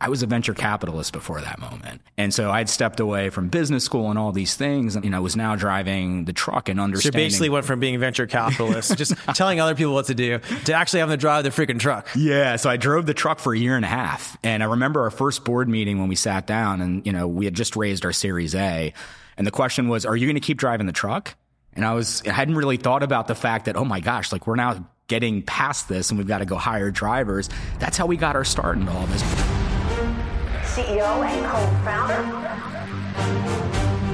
I was a venture capitalist before that moment. And so I'd stepped away from business school and all these things. And, you know, was now driving the truck and understanding. So you basically went from being a venture capitalist, just telling other people what to do, to actually having to drive the freaking truck. Yeah. So I drove the truck for a year and a half. And I remember our first board meeting when we sat down and, you know, we had just raised our Series A. And the question was, are you going to keep driving the truck? And I was, I hadn't really thought about the fact that, oh my gosh, like we're now getting past this and we've got to go hire drivers. That's how we got our start in all this. CEO and co-founder.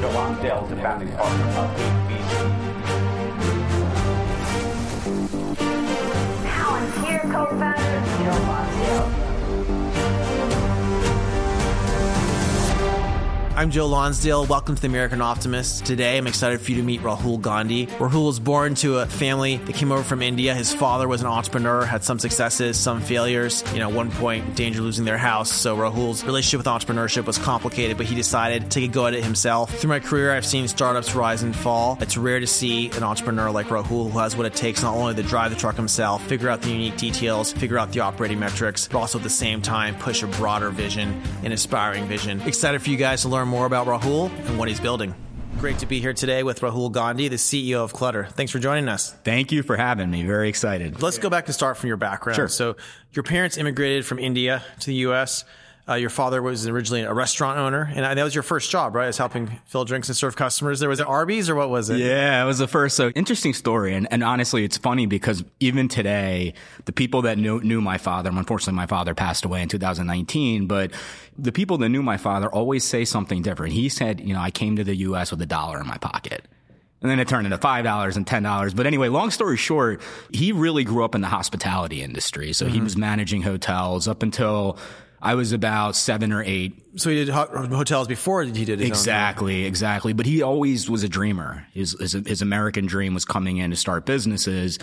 Joe Lonsdale, the founding partner of 8VC. Palantir co-founder I'm Joe Lonsdale. Welcome to the American Optimist. Today, I'm excited for you to meet Rahul Gandhi. Rahul was born to a family that came over from India. His father was an entrepreneur, had some successes, some failures. You know, at one point, danger losing their house. So Rahul's relationship with entrepreneurship was complicated, but he decided to take a go at it himself. Through my career, I've seen startups rise and fall. It's rare to see an entrepreneur like Rahul who has what it takes not only to drive the truck himself, figure out the unique details, figure out the operating metrics, but also at the same time push a broader vision, an inspiring vision. Excited for you guys to learn learn more about Rahul and what he's building. Great to be here today with Rahul Gandhi, the CEO of Clutter. Thanks for joining us. Thank you for having me. Very excited. Let's go back and start from your background. Sure. So, your parents immigrated from India to the U.S. Uh, your father was originally a restaurant owner, and that was your first job, right? Is helping fill drinks and serve customers. There was it Arby's or what was it? Yeah, it was the first. So interesting story, and, and honestly, it's funny because even today, the people that knew knew my father, unfortunately, my father passed away in 2019, but the people that knew my father always say something different. He said, you know, I came to the U.S. with a dollar in my pocket. And then it turned into $5 and $10. But anyway, long story short, he really grew up in the hospitality industry. So mm-hmm. he was managing hotels up until I was about seven or eight. So he did hotels before he did it. exactly, exactly. But he always was a dreamer. His, his his American dream was coming in to start businesses.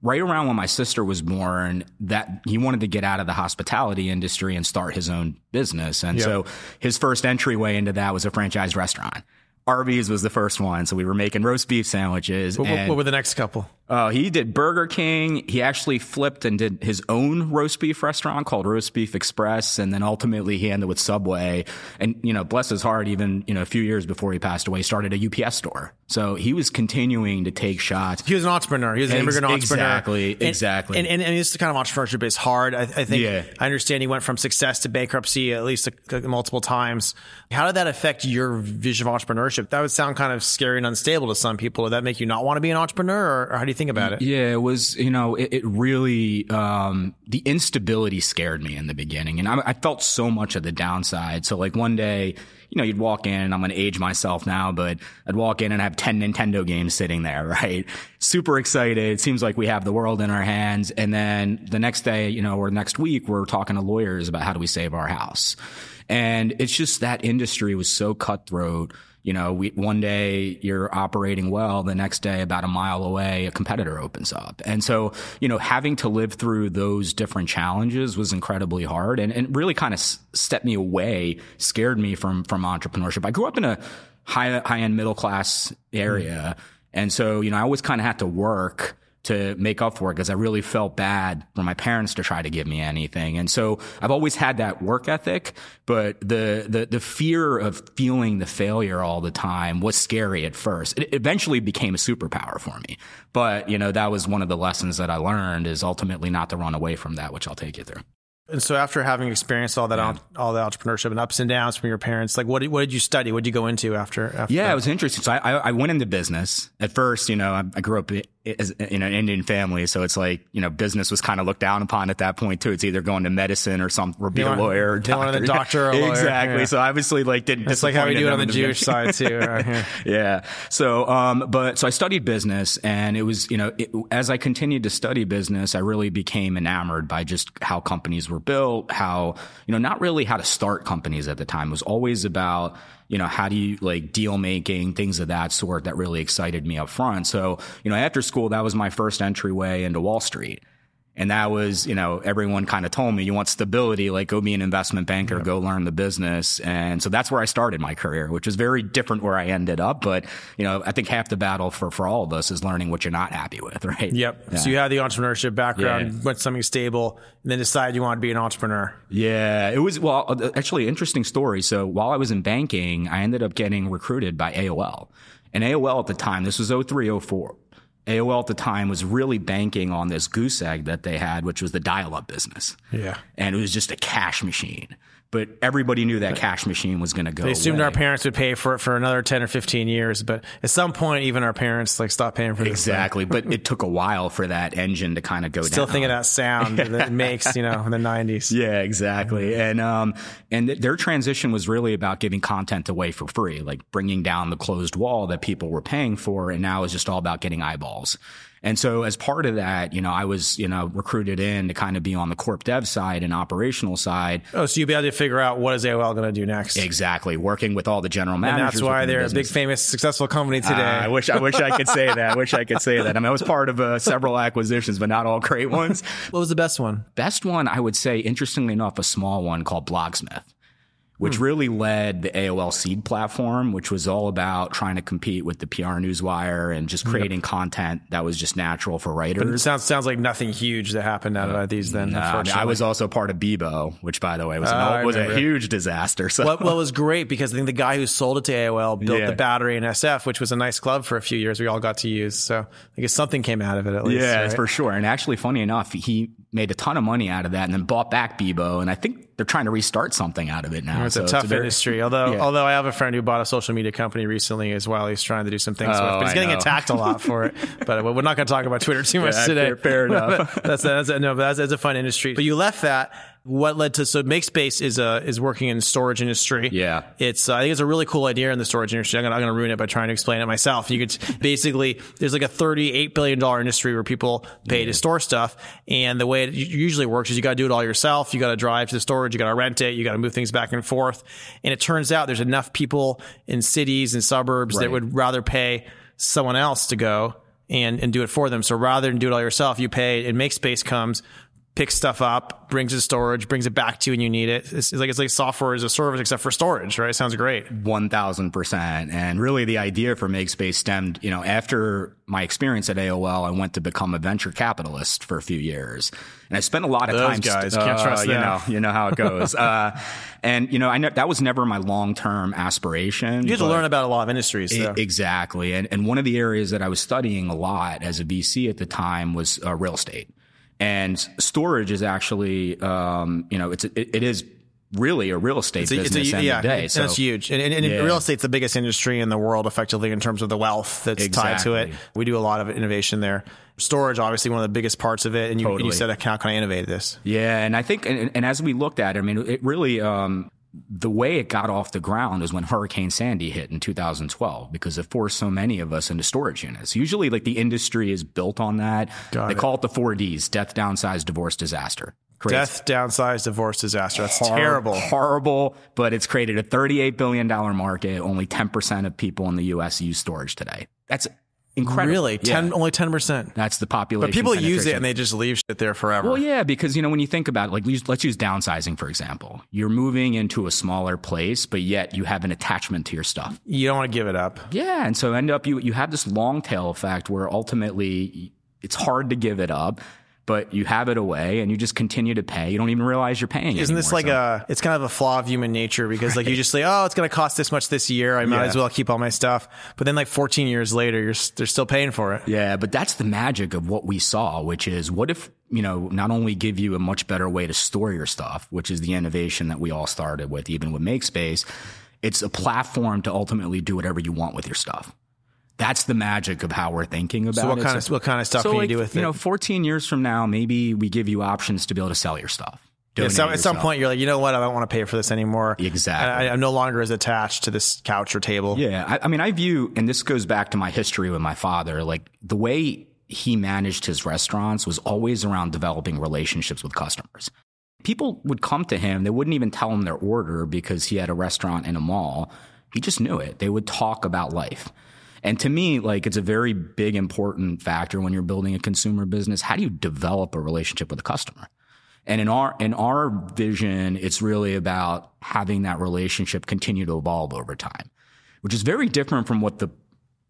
Right around when my sister was born, that he wanted to get out of the hospitality industry and start his own business. And yep. so his first entryway into that was a franchise restaurant. Arby's was the first one. So we were making roast beef sandwiches. What, what were the next couple? Uh, he did Burger King. He actually flipped and did his own roast beef restaurant called Roast Beef Express. And then ultimately he ended with Subway. And, you know, bless his heart, even, you know, a few years before he passed away, started a UPS store. So he was continuing to take shots. He was an entrepreneur. He was an immigrant entrepreneur. Exactly. And, exactly. And, and, and, this kind of entrepreneurship is hard. I, I think, yeah. I understand he went from success to bankruptcy at least a, a, multiple times. How did that affect your vision of entrepreneurship? That would sound kind of scary and unstable to some people. Did that make you not want to be an entrepreneur or, or how do you think about it? Yeah, it was, you know, it, it really, um, the instability scared me in the beginning. And I, I, felt so much of the downside. So, like, one day, you know, you'd walk in, and I'm going to age myself now, but I'd walk in and have 10 Nintendo games sitting there, right? Super excited. It seems like we have the world in our hands. And then the next day, you know, or next week, we're talking to lawyers about how do we save our house. And it's just that industry was so cutthroat you know, we, one day you're operating well, the next day about a mile away, a competitor opens up. And so, you know, having to live through those different challenges was incredibly hard and, and really kind of stepped me away, scared me from, from entrepreneurship. I grew up in a high, high end middle class area. Mm. And so, you know, I always kind of had to work to make up for it because I really felt bad for my parents to try to give me anything. And so I've always had that work ethic, but the, the, the fear of feeling the failure all the time was scary at first. It eventually became a superpower for me. But, you know, that was one of the lessons that I learned is ultimately not to run away from that, which I'll take you through. And so, after having experienced all that, yeah. all the entrepreneurship and ups and downs from your parents, like what did, what did you study? What did you go into after? after yeah, that? it was interesting. So I, I went into business at first. You know, I, I grew up in an Indian family, so it's like you know business was kind of looked down upon at that point too. It's either going to medicine or some or be a lawyer or doctor. doctor or exactly. Yeah. So obviously, like didn't. It's like how we do it on the Jewish side too. Right? Yeah. yeah. So, um, but so I studied business, and it was you know it, as I continued to study business, I really became enamored by just how companies were built, how you know not really how to start companies at the time. It was always about you know, how do you like deal making, things of that sort that really excited me up front. So, you know, after school, that was my first entryway into Wall Street. And that was, you know, everyone kind of told me, you want stability, like go be an investment banker, go learn the business. And so that's where I started my career, which is very different where I ended up. But, you know, I think half the battle for, for all of us is learning what you're not happy with, right? Yep. Yeah. So you had the entrepreneurship background, Yeah. went something stable, and then decided you wanted to be an entrepreneur. Yeah, it was well, uh, actually, interesting story. So while I was in banking, I ended up getting recruited by AOL, and AOL at the time, this was 03, 04. AOL at the time was really banking on this goose egg that they had, which was the dial-up business. Yeah. and it was just a cash machine. But everybody knew that cash machine was going to go. They assumed away. our parents would pay for it for another 10 or 15 years, but at some point, even our parents like stopped paying for it. Exactly, but it took a while for that engine to kind of go Still down. Still thinking that sound that it makes, you know, in the 90s. Yeah, exactly. And um, and th- their transition was really about giving content away for free, like bringing down the closed wall that people were paying for, and now it's just all about getting eyeballs. And so, as part of that, you know, I was you know recruited in to kind of be on the corp dev side and operational side. Oh, so you'll be able to figure out what is AOL going to do next. Exactly, working with all the general managers. And that's why they're a big, famous, successful company today. Uh, I wish I wish I could say that. I wish I could say that. I mean, I was part of uh, several acquisitions, but not all great ones. what was the best one? Best one, I would say, interestingly enough, a small one called Blogsmith, which really led the AOL Seed platform, which was all about trying to compete with the PR Newswire and just creating content that was just natural for It writers. sounds sounds like nothing huge that happened out of these. Then, Uh, I, mean, unfortunately, I was also part of Bebo, which, by the way, was, an, Oh, was a huge disaster. So what, what was great because I think the guy who sold it to AOL built Yeah. the battery in SF, which was a nice club for a few years. We all got to use. So I guess something came out of it at least. Yeah, right? for sure. And actually, funny enough, he made a ton of money out of that and then bought back Bebo. And I think they're trying to restart something out of it now. It's So a tough very- industry. Although, Yeah. although I have a friend who bought a social media company recently as well. He's trying to do some things oh, with, Oh, but he's oh, I getting know. attacked a lot for it. But we're not going to talk about Twitter too much Yeah, today. fair- fair enough. that's, that's no, but that's, that's a fun industry. But you left that. What led to so MakeSpace is uh is working in the storage industry. Yeah. it's uh, I think it's a really cool idea in the storage industry. I'm gonna I'm gonna ruin it by trying to explain it myself. You could basically there's like a 38 billion dollar industry where people pay to store stuff, and the way it usually works is you got to do it all yourself. You got to drive to the storage, you got to rent it, you got to move things back and forth. And it turns out there's enough people in cities and suburbs that would rather pay someone else to go and, and do it for them. So rather than do it all yourself, you pay and MakeSpace comes, picks stuff up, brings it to storage, brings it back to you when you need it. It's, it's like it's like software as a service except for storage, right? Sounds great. One thousand percent, and really the idea for MakeSpace stemmed. You know, after my experience at AOL, I went to become a venture capitalist for a few years, and I spent a lot of time. Those time. guys, st- can't uh, trust you them. know, you know how it goes. uh, and you know, I know that was never my long term aspiration. You get to learn about a lot of industries. So. E- Exactly. And, and one of the areas that I was studying a lot as a VC at the time was uh, real estate. And storage is actually, um, you know, it's it, it is really a real estate It's a- business it's a- yeah, day. So it's huge. And, and, and Yeah. real estate's the biggest industry in the world, effectively, in terms of the wealth that's tied to it. We do a lot of innovation there. Storage, obviously, one of the biggest parts of it. And you, and you said, how can I innovate this? Yeah, and I think, and, and as we looked at it, I mean, it really, um, the way it got off the ground is when Hurricane Sandy hit in 2012 because it forced so many of us into storage units. Usually, like the industry is built on that. Got they it. call it the four Ds: death, downsize, divorce, disaster. Creates Death, downsize, divorce, disaster. That's hor- terrible. Horrible, but it's created a $38 billion market. Only 10% of people in the U.S. use storage today. That's incredible. Really? Yeah. 10, Only 10%? That's the population. But people use it and they just leave shit there forever. Well, yeah, because you know when you think about it, like let's- let's use downsizing for example. You're moving into a smaller place, but yet you have an attachment to your stuff. You don't want to give it up. Yeah, and so end up you you have this long tail effect where ultimately it's hard to give it up, but you have it away and you just continue to pay. You don't even realize you're paying. Isn't this like a? It's kind of a flaw of human nature because like you just say, oh, it's going to cost this much this year. I might Yeah. as well keep all my stuff. But then like 14 years later, you're they're still paying for it. Yeah, but that's the magic of what we saw, which is what if, you know, not only give you a much better way to store your stuff, which is the innovation that we all started with, even with MakeSpace, it's a platform to ultimately do whatever you want with your stuff. That's the magic of how we're thinking about So what it. kind of what kind of stuff so can like, you do with you it? know, 14 years from now, maybe we give you options to be able to sell your stuff. Yeah, so at some point, you're like, you know what? I don't want to pay for this anymore. Exactly. I, I'm no longer as attached to this couch or table. Yeah, I, I mean, I view, and this goes back to my history with my father. Like the way he managed his restaurants was always around developing relationships with customers. People would come to him; they wouldn't even tell him their order because he had a restaurant in a mall. He just knew it. They would talk about life. And to me, like it's a very big important factor when you're building a consumer business. How do you develop a relationship with a customer? And in our in our vision, it's really about having that relationship continue to evolve over time, which is very different from what the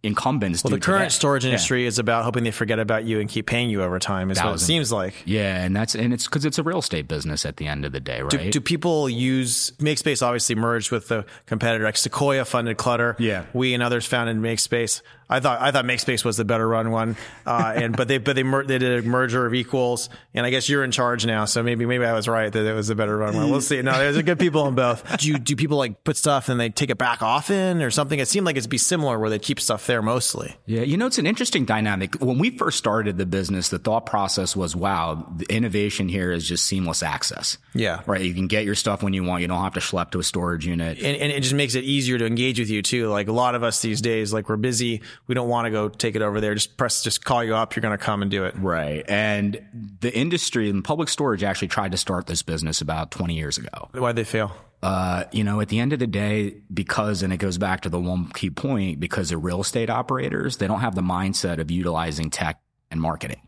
incumbents Well, the current today. storage Yeah. industry is about hoping they forget about you and keep paying you over time. Is what it seems like. Yeah, and that's and it's because it's a real estate business at the end of the day, right? Do, do people use MakeSpace? Obviously, merged with the competitor. Like Sequoia funded Clutter. Yeah. we and others founded MakeSpace. I thought I thought MakeSpace was the better run one, uh, and but they but they mer- they did a merger of equals, and I guess you're in charge now, so maybe maybe I was right that it was a better run one. We'll see. No, there's good people in both. Do you, do people like put stuff and they take it back often or something? It seemed like it'd be similar where they keep stuff there mostly. Yeah, you know, it's an interesting dynamic. When we first started the business, the thought process was, wow, the innovation here is just seamless access. Yeah. Right. You can get your stuff when you want. You don't have to schlep to a storage unit. and, and it just makes it easier to engage with you too. Like a lot of us these days, like we're busy, we don't want to go take it over there. Just press, just call you up. You're going to come and do it. Right. And the industry and public storage actually tried to start this business about 20 years ago. Why'd they fail? Uh, you know, at the end of the day, because, and it goes back to the one key point, because they're real estate operators, they don't have the mindset of utilizing tech and marketing.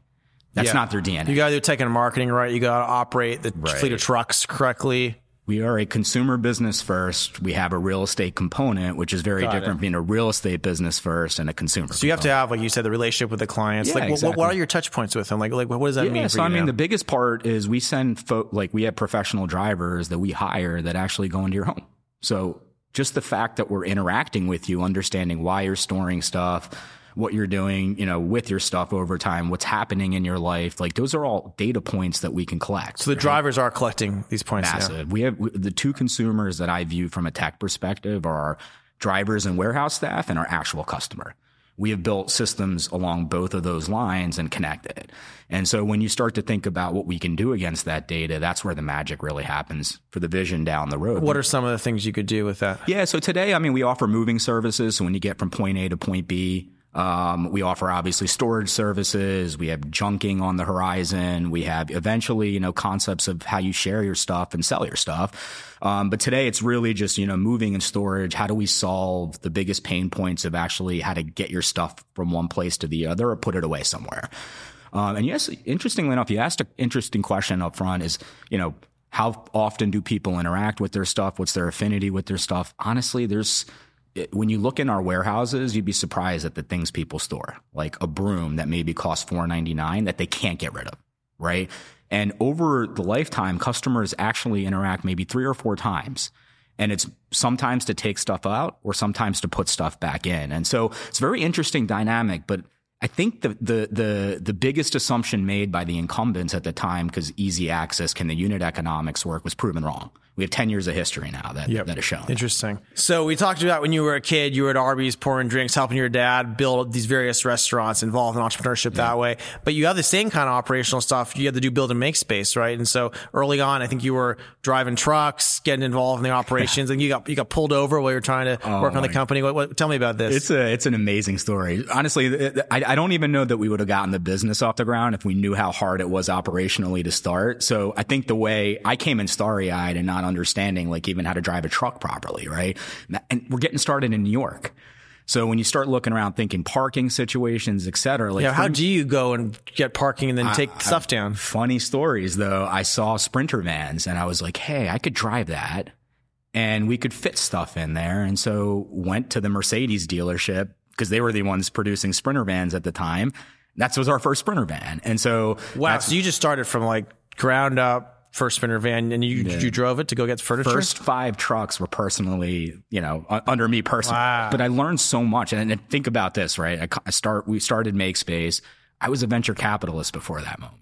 That's Yeah. not their DNA. You got to do tech and marketing right. You got to operate the Right. fleet of trucks correctly. We are a consumer business first. We have a real estate component, which is very Got different it. from being a real estate business first and a consumer. So you have to have, like you said, the relationship with the clients. Yeah, like, what- what, exactly. what are your touch points with them? Like, like what does that mean Yeah, for so I mean, now? the biggest part is we send folk, like we have professional drivers that we hire that actually go into your home. So just the fact that we're interacting with you, understanding why you're storing stuff, what you're doing, you know, with your stuff over time, what's happening in your life, like those are all data points that we can collect. so the drivers are collecting these points now. massive. We have we, the two consumers that I view from a tech perspective are our drivers and warehouse staff and our actual customer. We have built systems along both of those lines and connected it. And so when you start to think about what we can do against that data, that's where the magic really happens for the vision down the road. What are some of the things you could do with that? Yeah. So today, I mean, we offer moving services. So when you get from point A to point B, um, we offer obviously storage services. We have junking on the horizon. We have eventually, you know, concepts of how you share your stuff and sell your stuff. Um, but today it's really just, you know, moving and storage. How do we solve the biggest pain points of actually how to get your stuff from one place to the other or put it away somewhere? Um, and yes, interestingly enough, you asked an interesting question up front is, you know, how often do people interact with their stuff? What's their affinity with their stuff? Honestly, there's, it- when you look in our warehouses, you'd be surprised at the things people store, like a broom that maybe costs four ninety nine that they can't get rid of, right? And over the lifetime, customers actually interact maybe three or four times. And it's sometimes to take stuff out or sometimes to put stuff back in. And so it's very interesting dynamic, but I think the, the, the, the biggest assumption made by the incumbents at the time, because easy access, can the unit economics work, was proven wrong. We have 10 years of history now that, that has shown. Interesting. So we talked about when you were a kid, you were at Arby's pouring drinks, helping your dad build these various restaurants, involved in entrepreneurship that way. But you have the same kind of operational stuff you had to do build and MakeSpace, right? And so early on, I think you were driving trucks, getting involved in the operations, and you got you got pulled over while you were trying to oh work on the company. What, what, tell me about this. It's a it's an amazing story. Honestly, I, I don't even know that we would have gotten the business off the ground if we knew how hard it was operationally to start. So I think the way I came in starry eyed and not understanding like even how to drive a truck properly, right? And we're getting started in New York. So when you start looking around thinking parking situations, et cetera, like yeah, how do you go and get parking and then take stuff down? Funny stories though. I saw Sprinter vans and I was like, hey, I could drive that and we could fit stuff in there. And so went to the Mercedes dealership because they were the ones producing Sprinter vans at the time. That was our first Sprinter van. And so Wow, so you just started from like ground up first Sprinter van, and you you drove it to go get furniture. first five trucks were personally, you know, under me personally. Wow. But I learned so much. And, and think about this, right? I, I start, we started MakeSpace. I was a venture capitalist before that moment.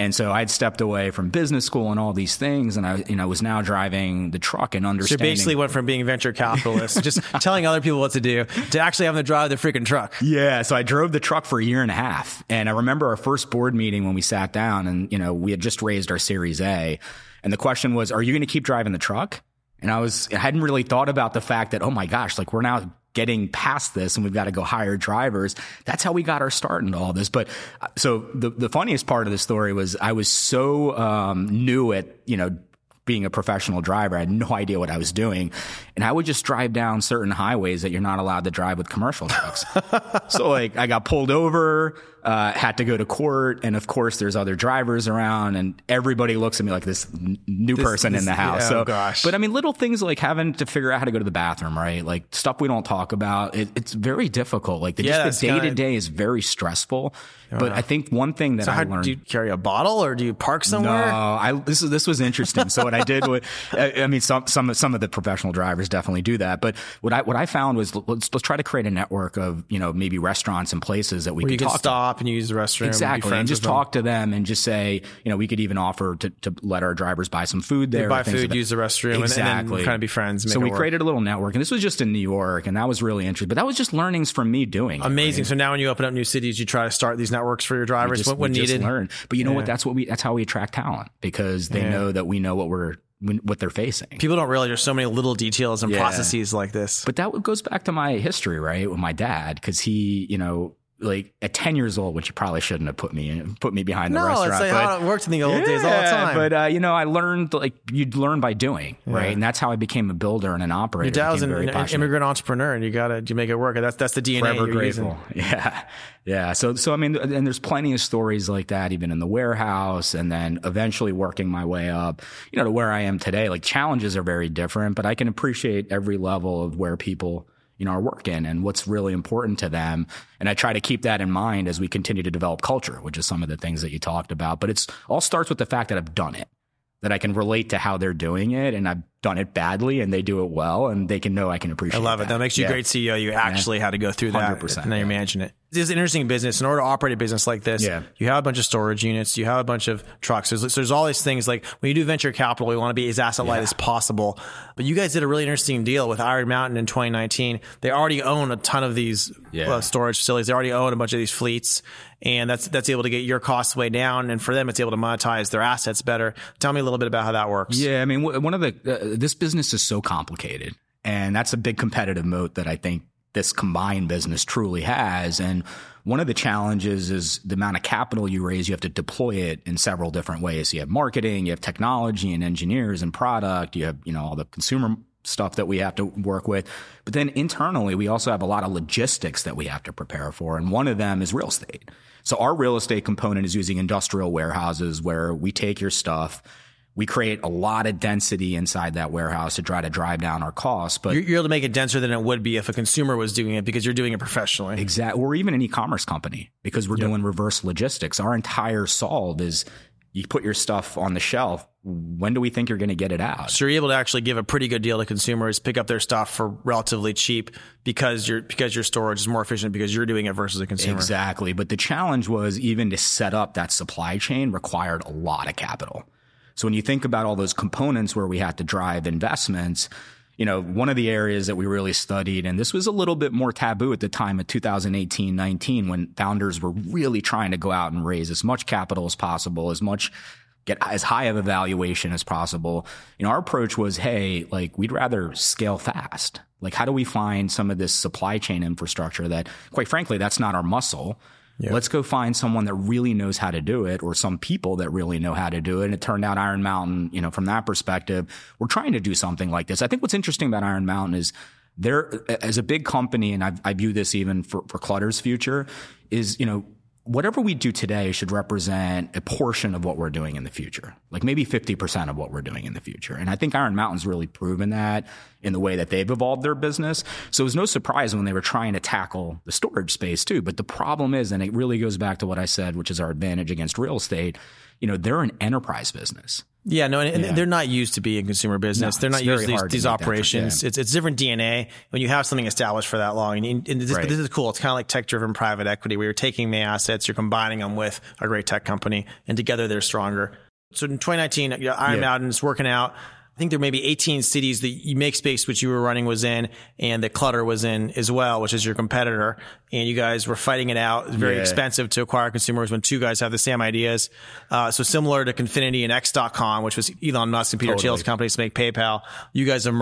And so I'd stepped away from business school and all these things. And I, you know, was now driving the truck and understanding. So basically went from being venture capitalist, just telling other people what to do, to actually having to drive the freaking truck. Yeah, so I drove the truck for a year and a half. And I remember our first board meeting when we sat down and, you know, we had just raised our Series A. And the question was, are you going to keep driving the truck? And I was, I hadn't really thought about the fact that, oh my gosh, like we're now getting past this and we've got to go hire drivers. That's how we got our start into all this. But so the, the funniest part of the story was I was so, um, new at, you know, being a professional driver. I had no idea what I was doing. And I would just drive down certain highways that you're not allowed to drive with commercial trucks. so like I got pulled over, uh, had to go to court. And of course there's other drivers around and everybody looks at me like this n- new person this- in the house. yeah, so, oh gosh. but I mean, little things like having to figure out how to go to the bathroom, right? Like stuff we don't talk about. It, it's very difficult. Like the, Yeah, just the day to day is very stressful. But I think one thing that So I how learned. do you carry a bottle or do you park No, somewhere? I this is this was interesting. So what I did was, I I mean, some some some of the professional drivers definitely do that. But what I what I found was let's let's try to create a network of you know maybe restaurants and places that we Where can talk to. Stop and use the restroom. Exactly, and friends just them. talk to them and just say, you know, we could even offer to, to let our drivers buy some food there, buy food, like use the restroom, and- and exactly. kind of be friends, So we work. created a little network, and this was just in New York, and that was really interesting. But that was just learnings from me doing. it, Amazing. right? So now when you open up new cities, you try to start these networks for your drivers just, when, when we just needed. learn. But you know Yeah. what? That's what we. That's how we attract talent because they Yeah. know that we know what we're what they're facing. People don't realize there's so many little details and Yeah. processes like this. But that goes back to my history, right, with my dad, because he, you know, like at ten years old, which you probably shouldn't have put me in, put me behind the no, restaurant. it's like but- how it worked in the old days all the time. But uh, you know, I learned like you'd learn by doing, right? And that's how I became a builder and an operator. your dad was an, an immigrant entrepreneur, and you gotta you make it work. That's that's the DNA Forever grateful. using. Yeah. Yeah. So, so I mean, and there's plenty of stories like that, even in the warehouse and then eventually working my way up, you know, to where I am today. Like challenges are very different, but I can appreciate every level of where people, you know, are working and what's really important to them. And I try to keep that in mind as we continue to develop culture, which is some of the things that you talked about. But it's all starts with the fact that I've done it. That I can relate to how they're doing it, and I've done it badly, and they do it well, and they can know I can appreciate it. I appreciate. love it. That makes you a great CEO. You actually had to go through that. 100%, and now you're managing it. This is an interesting business. In order to operate a business like this, Yeah. you have a bunch of storage units, you have a bunch of trucks. There's, there's all these things like when you do venture capital, you want to be as asset light Yeah. as possible. But you guys did a really interesting deal with Iron Mountain in 2019. They already own a ton of these Yeah. uh, storage facilities. They already own a bunch of these fleets. And that's that's able to get your costs way down, and for them, it's able to monetize their assets better. Tell me a little bit about how that works. Yeah, I mean, wh- one of the uh, this business is so complicated, and that's a big competitive moat that I think this combined business truly has. And one of the challenges is the amount of capital you raise. You have to deploy it in several different ways. You have marketing, you have technology and engineers and product. You have you know all the consumer stuff that we have to work with. But then internally, we also have a lot of logistics that we have to prepare for. And one of them is real estate. So our real estate component is using industrial warehouses where we take your stuff. We create a lot of density inside that warehouse to try to drive down our costs. But You're, you're able to make it denser than it would be if a consumer was doing it because you're doing it professionally. Exactly. Or even an e-commerce company because we're doing reverse logistics. Our entire solve is you put your stuff on the shelf. When do we think you're going to get it out? So you're able to actually give a pretty good deal to consumers, pick up their stuff for relatively cheap because your because your storage is more efficient because you're doing it versus a consumer. Exactly. But the challenge was even to set up that supply chain required a lot of capital. So when you think about all those components where we had to drive investments, you know, one of the areas that we really studied, and this was a little bit more taboo at the time of 2018, 19, when founders were really trying to go out and raise as much capital as possible, as much get as high of a valuation as possible. You know, our approach was, hey, like we'd rather scale fast. Like, how do we find some of this supply chain infrastructure that, quite frankly, that's not our muscle. Let's go find someone that really knows how to do it or some people that really know how to do it. And it turned out Iron Mountain, you know, from that perspective, we're trying to do something like this. I think what's interesting about Iron Mountain is they're, as a big company, and I, I view this even for, for Clutter's future, is, you know, whatever we do today should represent a portion of what we're doing in the future, like maybe 50% of what we're doing in the future. And I think Iron Mountain's really proven that in the way that they've evolved their business. So it was no surprise when they were trying to tackle the storage space too. But the problem is, and it really goes back to what I said, which is our advantage against real estate, you know, they're an enterprise business. Yeah, no, and, and they're not used to be in consumer business. No, they're not used to these, to these operations. tra- It's it's different DNA when you have something established for that long. And, and this, Right. this is cool. It's kind of like tech driven private equity where you're taking the assets, you're combining them with a great tech company, and together they're stronger. So in 2019, you know, Iron Yeah. Mountain's working out. I think there may be 18 cities that you MakeSpace, which you were running was in, and that Clutter was in as well, which is your competitor. And you guys were fighting it out. It's very Yeah. expensive to acquire consumers when two guys have the same ideas. Uh, so similar to Confinity and X.com, which was Elon Musk and Peter Totally. Thiel's companies to make PayPal, you guys have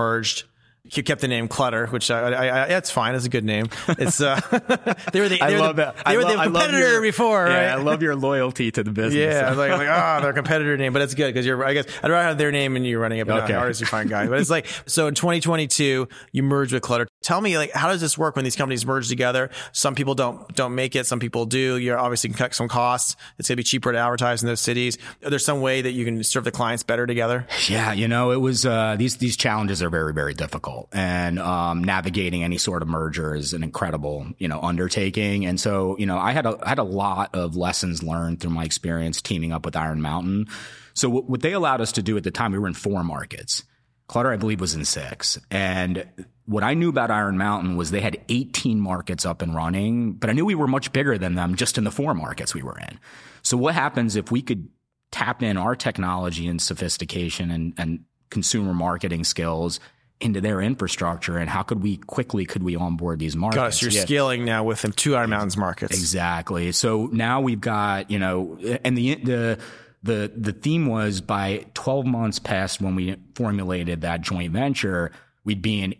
You kept the name Clutter, which I, I, I that's fine. It's a good name. It's uh, they were the I they were love the, that. They I were lo- the competitor your- before, Yeah, right? I love your loyalty to the business. Yeah, I was like, like ah, their competitor name, but it's good because you're. I guess I'd rather have their name and you running it. But Okay. artist, you fine guy. But it's like so in 2022, you merge with Clutter. Tell me, like, how does this work when these companies merge together? Some people don't don't make it. Some people do. You're obviously can cut some costs. It's gonna be cheaper to advertise in those cities. Are there some way that you can serve the clients better together? Yeah, you know, it was uh, these these challenges are very very difficult, and um, navigating any sort of merger is an incredible you know undertaking. And so you know, I had a I had a lot of lessons learned through my experience teaming up with Iron Mountain. So what, what they allowed us to do at the time, we were in four markets. Clutter, I believe, was in six. And what I knew about Iron Mountain was they had 18 markets up and running, but I knew we were much bigger than them just in the four markets we were in. So what happens if we could tap in our technology and sophistication and, and consumer marketing skills into their infrastructure and how could we quickly could we onboard these markets? Got us. You're Yeah. scaling now with them two Iron Mountains markets. Exactly. So now we've got, you know, and the the the the theme was by 12 months past when we formulated that joint venture, we'd be in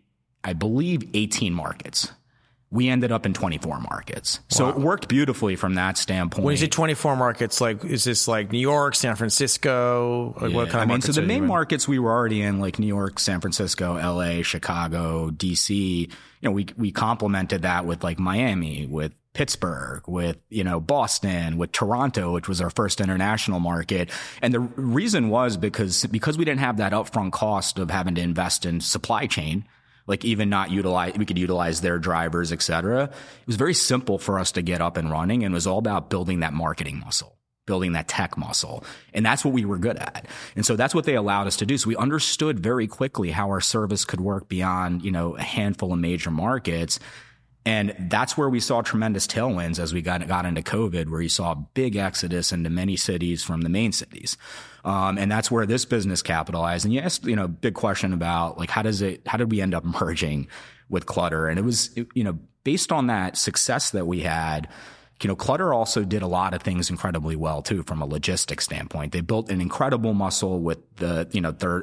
I believe 18 markets. We ended up in 24 markets. So it worked beautifully from that standpoint. When you say 24 markets, like is this like New York, San Francisco? Like what kind I of mean, markets? so the main markets we were already in, like New York, San Francisco, LA, Chicago, DC. You know, we we complemented that with like Miami, with Pittsburgh, with you know Boston, with Toronto, which was our first international market. And the reason was because because we didn't have that upfront cost of having to invest in supply chain. Like even not utilize, we could utilize their drivers, et cetera. It was very simple for us to get up and running and it was all about building that marketing muscle building that tech muscle. And that's what we were good at. And so that's what they allowed us to do. So we understood very quickly how our service could work beyond, you know, a handful of major markets. And that's where we saw tremendous tailwinds as we got, got into COVID, where you saw a big exodus into many cities from the main cities. Um, and that's where this business capitalized. And you asked, you know, big question about like, how does it, how did we end up merging with Clutter? And it was, you know, based on that success that we had, you know, Clutter also did a lot of things incredibly well too, from a logistics standpoint. They built an incredible muscle with the, you know, they're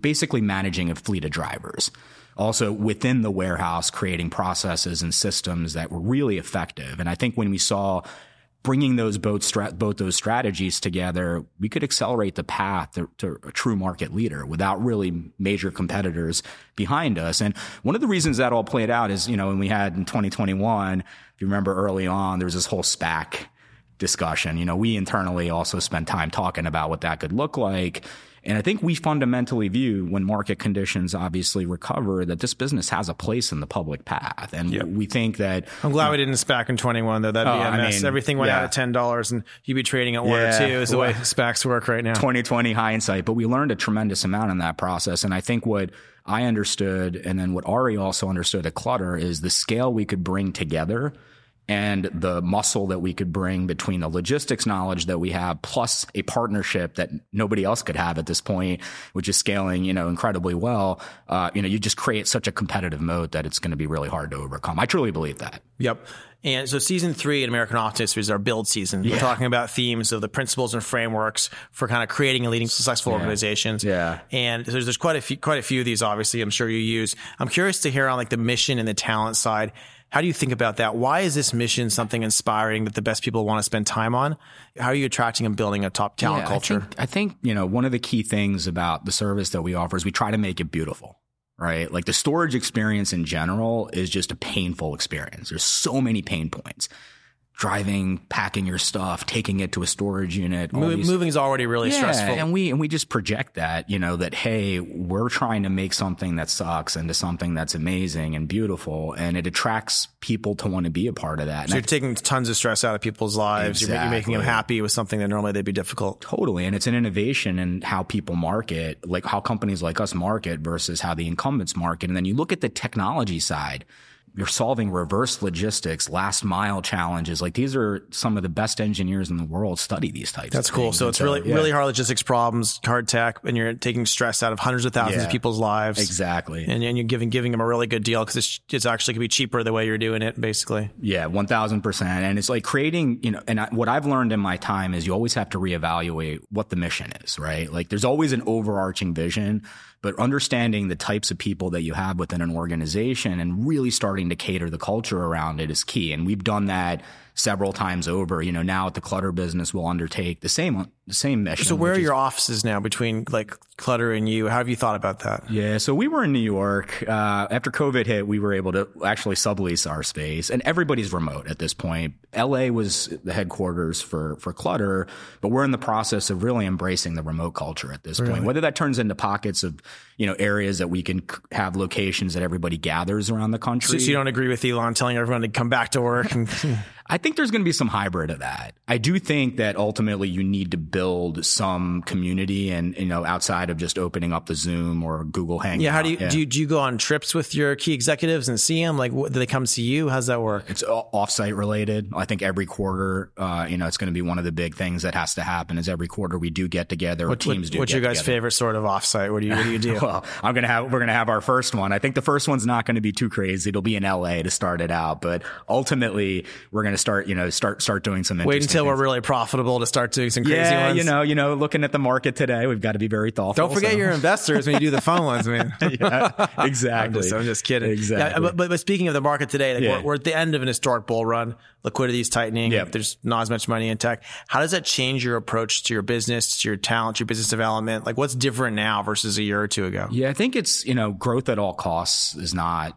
basically managing a fleet of drivers. Also within the warehouse, creating processes and systems that were really effective. And I think when we saw bringing those both stra- both those strategies together, we could accelerate the path to, to a true market leader without really major competitors behind us. And one of the reasons that all played out is, you know, when we had in 2021, if you remember early on, there was this whole SPAC discussion. You know, we internally also spent time talking about what that could look like. And I think we fundamentally view when market conditions obviously recover that this business has a place in the public path. And we think that I'm glad we didn't SPAC in 21 though. That'd be Oh, a I mess. mean, Everything went yeah. out at ten dollars, and you'd be trading at one Yeah. or two. Is the way SPACs work right now. 2020 hindsight, but we learned a tremendous amount in that process. And I think what I understood and then what Ari also understood at Clutter is the scale we could bring together and the muscle that we could bring between the logistics knowledge that we have plus a partnership that nobody else could have at this point, which is scaling, you know, incredibly well. Uh, you know, you just create such a competitive moat that it's going to be really hard to overcome. I truly believe that. Yep. And so season three in American Optimist is our build season. We're talking about themes of the principles and frameworks for kind of creating and leading successful organizations. Yeah. And there's, there's quite a few, quite a few of these, obviously, I'm sure you use. I'm curious to hear on like the mission and the talent side. How do you think about that? Why is this mission something inspiring that the best people want to spend time on? How are you attracting and building a top talent Yeah, culture? I think, I think, you know, one of the key things about the service that we offer is we try to make it beautiful, right? Like the storage experience in general is just a painful experience. There's so many pain points. Driving, packing your stuff, taking it to a storage unit. Mo- these- moving is already really yeah, stressful. and we and we just project that, you know, that hey, we're trying to make something that sucks into something that's amazing and beautiful, and it attracts people to want to be a part of that. So I you're taking tons of stress out of people's lives. You're, you're making them happy with something that normally they'd be difficult. Totally. And it's an innovation in how people market, like how companies like us market versus how the incumbents market. And then you look at the technology side. You're solving reverse logistics, last mile challenges. Like these are some of the best engineers in the world study these types. That's of cool. things. So it's really yeah. really hard logistics problems, hard tech, and you're taking stress out of hundreds of thousands of people's lives. exactly. And, and you're giving giving them a really good deal because it's, it's actually going to be cheaper the way you're doing it, basically. Yeah, one thousand percent. And it's like creating, you know, and I, what I've learned in my time is you always have to reevaluate what the mission is, right? Like there's always an overarching vision, but understanding the types of people that you have within an organization and really starting to cater the culture around it is key. And we've done that several times over. You know, now at the clutter business, we'll undertake the same same mission. So where are is- your offices now between like Clutter and you? How have you thought about that? Yeah, so we were in New York. Uh, after COVID hit, we were able to actually sublease our space, and everybody's remote at this point. LA was the headquarters for for Clutter, but we're in the process of really embracing the remote culture at this point. Whether that turns into pockets of you know areas that we can c- have locations that everybody gathers around the country. So, so you don't agree with Elon telling everyone to come back to work? And, I think there's going to be some hybrid of that. I do think that ultimately you need to build some community, and you know, outside of just opening up the Zoom or Google Hangout. yeah. How do you, do you do you go on trips with your key executives and see them? Like, what, do they come see you? How's that work? it's offsite related. I think every quarter, uh, you know, it's going to be one of the big things that has to happen. Is every quarter we do get together. What, teams what- do. what's your guys' together. favorite sort of offsite? What do you what do you do? Well, I'm gonna have we're gonna have our first one. I think the first one's not going to be too crazy. It'll be in LA to start it out, but ultimately we're gonna start, you know, start start doing some. Wait until we're really profitable to start doing some crazy yeah, ones. you know, you know, looking at the market today, we've got to be very thoughtful. Don't forget so- your investors when you do the fun ones, man. yeah, exactly. I'm just, I'm just kidding. Exactly. Yeah, but, but, but speaking of the market today, like Yeah. we're, we're at the end of an historic bull run. Liquidity is tightening. Yeah. There's not as much money in tech. How does that change your approach to your business, to your talent, your business development? Like what's different now versus a year or two ago? Yeah, I think it's you know growth at all costs is not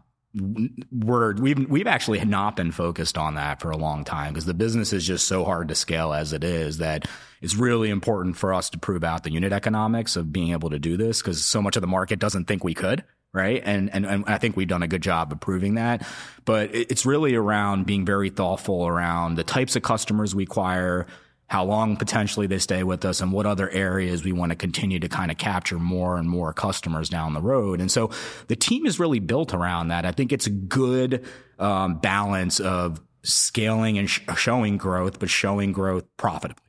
we're we've we've actually not been focused on that for a long time because the business is just so hard to scale as it is that it's really important for us to prove out the unit economics of being able to do this because so much of the market doesn't think we could right? And, and and I think we've done a good job of proving that. But it's really around being very thoughtful around the types of customers we acquire how long potentially they stay with us and what other areas we want to continue to kind of capture more and more customers down the road. And so the team is really built around that. I think it's a good um, balance of scaling and sh- showing growth, but showing growth profitably.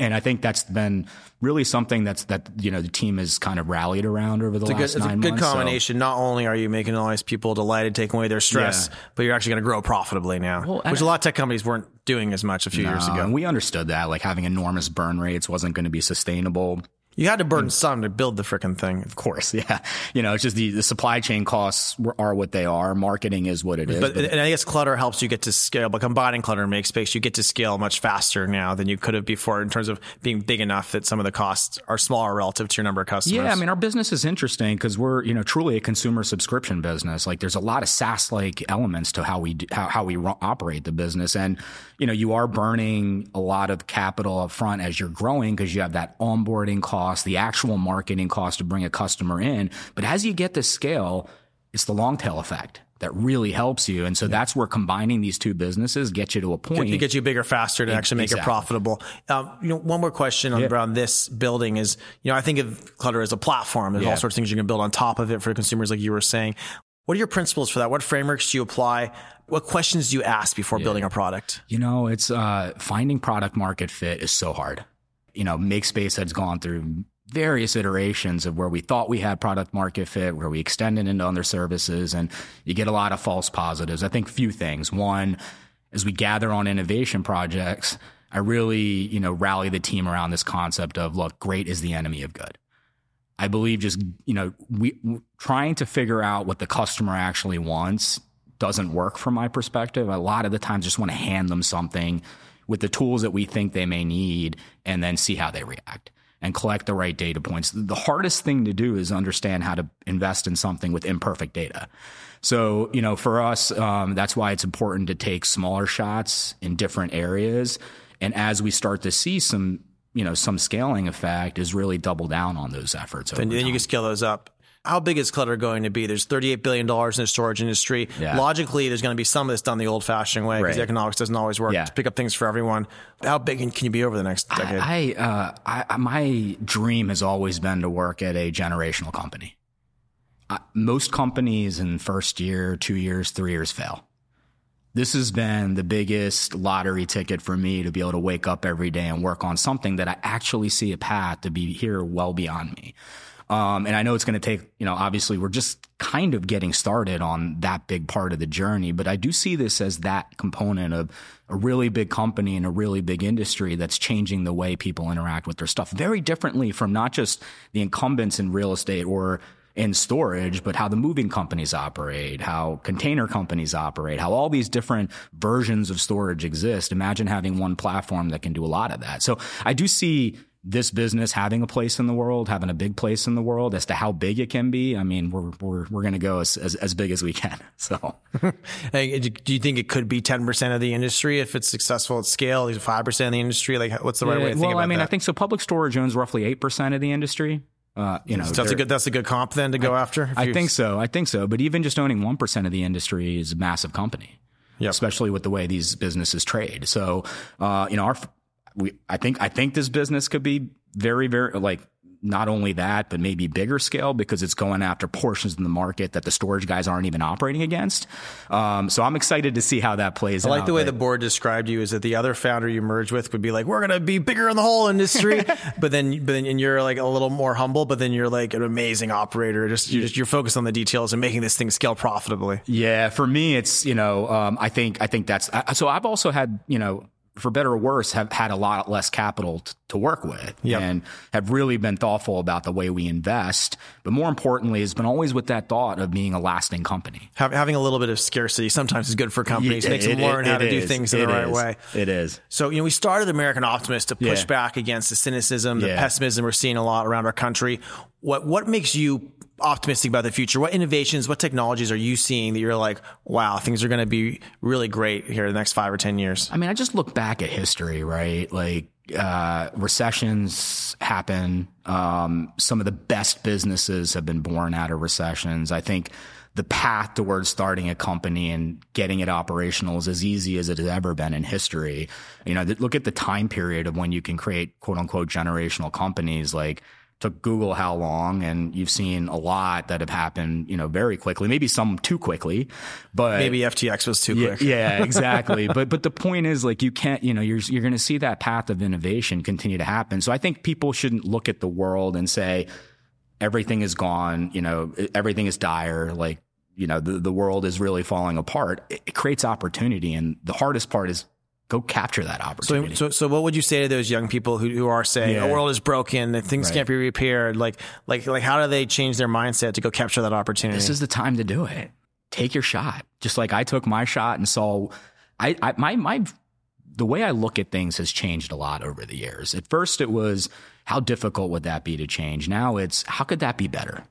And I think that's been really something that's that you know the team has kind of rallied around over the It's a last good, it's a good months. So- combination. Not only are you making all these people delighted, taking away their stress, Yeah. but you're actually going to grow profitably now, Well, which I- a lot of tech companies weren't doing as much a few years Uh, ago. and we understood that like having enormous burn rates wasn't going to be sustainable. You had to burn mm. some to build the freaking thing. Of course, yeah. You know, it's just the, the supply chain costs are what they are. Marketing is what it is. But, but- and I guess clutter helps you get to scale. But combining clutter and MakeSpace, you get to scale much faster now than you could have before in terms of being big enough that some of the costs are smaller relative to your number of customers. Yeah, I mean, our business is interesting because we're you know truly a consumer subscription business. Like, there's a lot of SaaS like elements to how we do, how how we operate the business, and you know, you are burning a lot of capital up front as you're growing because you have that onboarding cost, the actual marketing cost to bring a customer in. But as you get to scale, it's the long tail effect that really helps you, and so that's where combining these two businesses get you to a point. to get you bigger faster to actually make it profitable. Um, you know, one more question on, around this building is, you know, I think of Clutter as a platform. There's all sorts of things you can build on top of it for consumers, like you were saying. What are your principles for that? What frameworks do you apply? What questions do you ask before building a product? You know, it's uh, finding product market fit is so hard. You know, MakeSpace has gone through various iterations of where we thought we had product market fit, where we extended into other services, and you get a lot of false positives. I think few things. One, as we gather on innovation projects, I really, you know, rally the team around this concept of look, great is the enemy of good. I believe just you know we trying to figure out what the customer actually wants doesn't work from my perspective. A lot of the times, just want to hand them something with the tools that we think they may need, and then see how they react and collect the right data points. The hardest thing to do is understand how to invest in something with imperfect data. So, you know, for us, um, that's why it's important to take smaller shots in different areas. And as we start to see some, you know, some scaling effect, is really double down on those efforts. over And then you can scale those up. How big is Clutter going to be? There's $38 billion in the storage industry. Yeah. Logically, there's going to be some of this done the old fashioned way because Right. economics doesn't always work Yeah. to pick up things for everyone. How big can you be over the next decade? I, uh, I, I, my dream has always been to work at a generational company. I, most companies in first year, two years, three years fail. This has been the biggest lottery ticket for me to be able to wake up every day and work on something that I actually see a path to be here well beyond me. Um, and I know it's going to take, you know, obviously we're just kind of getting started on that big part of the journey, but I do see this as that component of a really big company and a really big industry that's changing the way people interact with their stuff very differently from not just the incumbents in real estate or in storage, but how the moving companies operate, how container companies operate, how all these different versions of storage exist. Imagine having one platform that can do a lot of that. So I do see this business having a place in the world, having a big place in the world as to how big it can be. I mean, we're, we're, we're going to go as, as, as big as we can. So Hey, do you think it could be 10% of the industry if it's successful at scale? Is 5% of the industry? Like what's the right way to think well, about I mean, that? I think so. Public storage owns roughly 8% of the industry. Uh, you know, So that's a good, that's a good comp then to go after. I think so. I think so. But even just owning 1% of the industry is a massive company. Yep. Especially with the way these businesses trade. So, uh, you know, our, we, I think, I think this business could be very, very, like, not only that, but maybe bigger scale because it's going after portions of the market that the storage guys aren't even operating against. Um, so I'm excited to see how that plays I out. like the way the board described you is that the other founder you merged with would be like, we're going to be bigger in the whole industry. but then, but then, and you're like a little more humble, but then you're like an amazing operator. Just, you're just, you're focused on the details and making this thing scale profitably. Yeah, for me, it's you know, um, I think I think that's I- so. I've also had you know, for better or worse, have had a lot less capital t- to work with, Yep. and have really been thoughtful about the way we invest. But more importantly, has been always with that thought of being a lasting company. Hav- Having a little bit of scarcity sometimes is good for companies. it, makes them learn it- how it to do things in It the right is. way. It is. So, you know, we started American Optimist to push Yeah. back against the cynicism, the Yeah. pessimism we're seeing a lot around our country. What what makes you optimistic about the future? What innovations, what technologies are you seeing that you're like, wow, things are going to be really great here in the next five or 10 years? I mean, I just look back at history, right? Like uh, recessions happen. Um, some of the best businesses have been born out of recessions. I think the path towards starting a company and getting it operational is as easy as it has ever been in history. You know, look at the time period of when you can create quote unquote generational companies like took Google how long and you've seen a lot that have happened, you know, very quickly, maybe some too quickly, but Maybe FTX was too yeah, quick. yeah, exactly. but but the point is like you can't, you know, you're you're going to see that path of innovation continue to happen. So I think people shouldn't look at the world and say everything is gone, you know, everything is dire, like you know, the the world is really falling apart. It, it creates opportunity and the hardest part is go capture that So, opportunity. so, so what would you say to those young people who, who are saying Yeah. the world is broken, that things Right. can't be repaired? Like, like, like, how do they change their mindset to go capture that opportunity? this is the time to do it. Take your shot. Just like I took my shot and saw I, I my my the way I look at things has changed a lot over the years. At first it was how difficult would that be to change? Now it's how could that be better?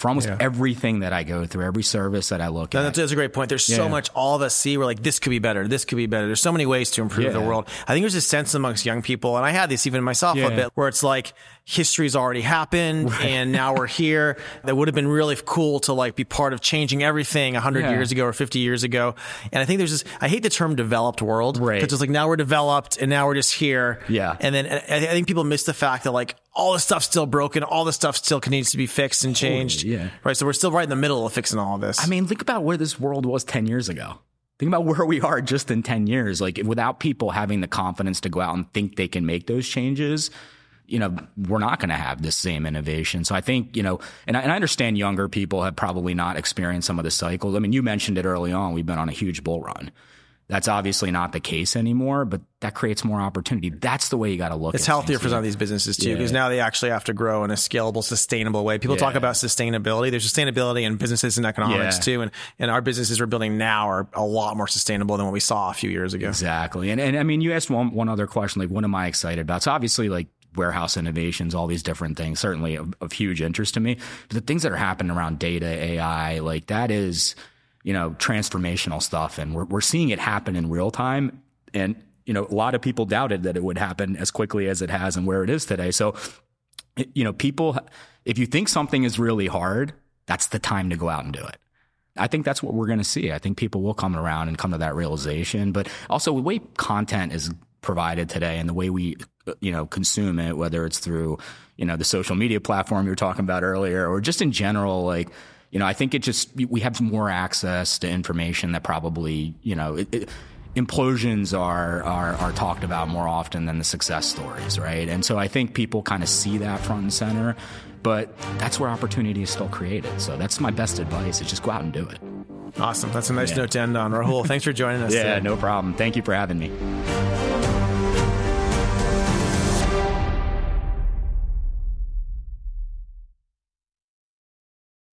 For almost everything that I go through, every service that I look No, at. that's, that's a great point. There's so much all of us see. We're like, this could be better. This could be better. There's so many ways to improve the world. I think there's a sense amongst young people, and I had this even myself a bit, where it's like history's already happened, and now we're here. That would have been really cool to like be part of changing everything 100 Yeah. years ago or 50 years ago. And I think there's this. I hate the term developed world Right. because it's like now we're developed and now we're just here. Yeah. And then and I I think people miss the fact that like all the stuff's still broken, all the stuff still needs to be fixed and changed. yeah. Right. So we're still right in the middle of fixing all of this. I mean, think about where this world was 10 years ago. Think about where we are just in 10 years. Like without people having the confidence to go out and think they can make those changes, you know, we're not going to have this same innovation. So I think, you know, and I, and I understand younger people have probably not experienced some of the cycles. I mean, you mentioned it early on. We've been on a huge bull run. That's obviously not the case anymore, but that creates more opportunity. That's the way you got to look at it. It's healthier things. for some of these businesses too, Yeah. because now they actually have to grow in a scalable, sustainable way. People talk about sustainability. There's sustainability in businesses and economics Yeah. too, and and our businesses we're building now are a lot more sustainable than what we saw a few years ago. Exactly. And and I mean, you asked one one other question, like what am I excited about? So obviously, like warehouse innovations, all these different things, certainly of, of huge interest to me. But the things that are happening around data, AI, like that is, you know, transformational stuff, and we're we're seeing it happen in real time. And you know, a lot of people doubted that it would happen as quickly as it has and where it is today. So, you know, people, if you think something is really hard, that's the time to go out and do it. I think that's what we're going to see. I think people will come around and come to that realization. But also, the way content is provided today and the way we, uh, you know, consume it, whether it's through, you know, the social media platform you were talking about earlier, or just in general, like, you know, I think it just we have more access to information that probably you know. It, it, implosions are, are are talked about more often than the success stories, right? And so I think people kind of see that front and center, but that's where opportunity is still created. So that's my best advice: is just go out and do it. Awesome. That's a nice Yeah. note to end on. Rahul, thanks for joining us. Yeah, today. no problem. Thank you for having me.